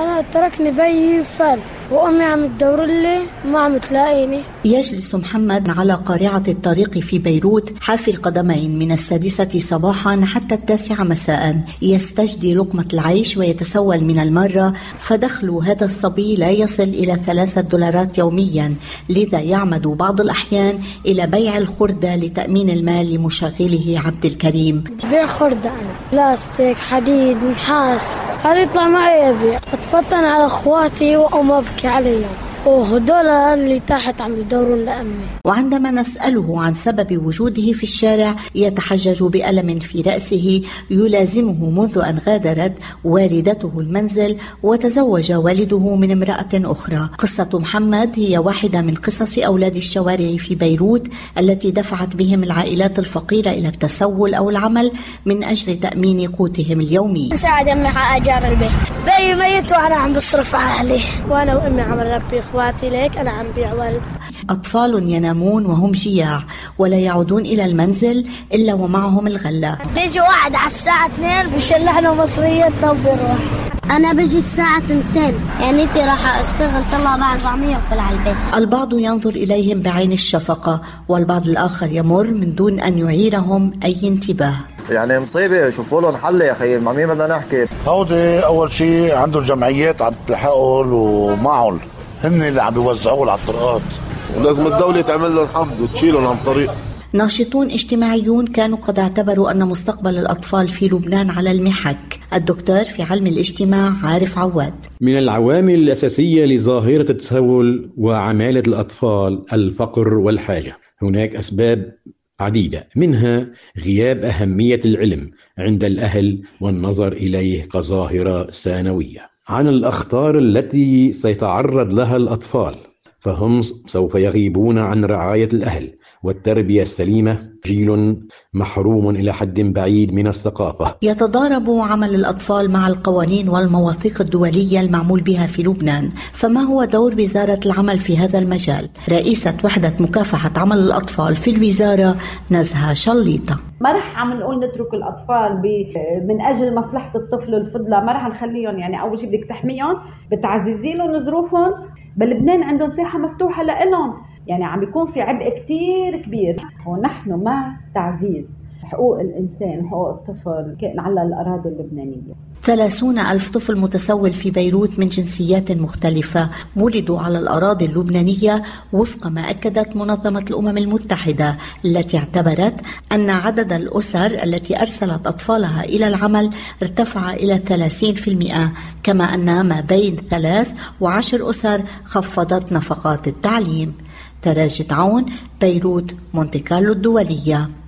أنا تركني بيي فل وأمي عم تدور لي ما عم تلاقيني. يجلس محمد على قارعة الطريق في بيروت حافي القدمين من السادسة صباحا حتى التاسعة مساء. يستجدي لقمة العيش ويتسول من المرة فدخل هذا الصبي لا يصل إلى ثلاثة دولارات يوميا لذا يعمد بعض الأحيان إلى بيع الخردة لتأمين المال لمشغله عبد الكريم. بيع خردة أنا. بلاستيك حديد نحاس. هذا يطلع معي يبيع أتفطن على أخواتي وأم أبكي عليهم. وهدول اللي تحت عم يدورون لأمي. وعندما نسأله عن سبب وجوده في الشارع يتحجج بألم في رأسه يلازمه منذ أن غادرت والدته المنزل وتزوج والده من امرأة أخرى. قصة محمد هي واحدة من قصص أولاد الشوارع في بيروت التي دفعت بهم العائلات الفقيرة إلى التسول أو العمل من أجل تأمين قوتهم اليومي. ساعد أمي على أجار البيت. بي ميت وأنا عم بصرف على أهلي وأنا وأمي عم نربي إخواتي ليك أنا عم بيع والد. أطفال ينامون وهم جياع ولا يعودون إلى المنزل إلا ومعهم الغلة. بيجي واحد على الساعة 2 بيشلحنا مصريتنا وبيروح أنا بيجي الساعة 2 يعني أنت راح أشتغل طلع بعد 400 وفل على البيت البعض ينظر إليهم بعين الشفقة والبعض الآخر يمر من دون أن يعيرهم أي انتباه. يعني مصيبة شوفوا لهم حل يا أخي مع مين بدنا نحكي. هودي أول شيء عندهم جمعيات عم تلحقهم ومعهم هن اللي عم بيوزعوهم على الطرقات. ولازم الدولة تعمل لهم حد وتشيلهم عن طريق. ناشطون اجتماعيون كانوا قد اعتبروا أن مستقبل الأطفال في لبنان على المحك. الدكتور في علم الاجتماع عارف عواد. من العوامل الأساسية لظاهرة التسول وعمالة الأطفال الفقر والحاجة. هناك أسباب عديدة. منها غياب أهمية العلم عند الأهل والنظر إليه كظاهرة ثانوية. عن الأخطار التي سيتعرض لها الأطفال فهم سوف يغيبون عن رعاية الأهل والتربية السليمة. جيل محروم إلى حد بعيد من الثقافة. يتضارب عمل الأطفال مع القوانين والمواثيق الدولية المعمول بها في لبنان. فما هو دور وزارة العمل في هذا المجال؟ رئيسة وحدة مكافحة عمل الأطفال في الوزارة نزهة شليطة. ما رح عم نقول نترك الأطفال من أجل مصلحة الطفل الفضلى ما رح نخليهم يعني أول شيء بدك تحميهم بتعززي لهم ظروفهم. بل لبنان عندهم ساحه مفتوحة لإلهم. يعني عم يكون في عبء كتير كبير. ونحن مع تعزيز حقوق الإنسان وحقوق الطفل على الأراضي اللبنانية. 30 ألف طفل متسول في بيروت من جنسيات مختلفة ولدوا على الأراضي اللبنانية وفق ما أكدت منظمة الأمم المتحدة التي اعتبرت أن عدد الأسر التي أرسلت أطفالها إلى العمل ارتفع إلى 30% كما أن ما بين ثلاث وعشر أسر خفضت نفقات التعليم. تراجد عون بيروت مونتي كارلو الدولية.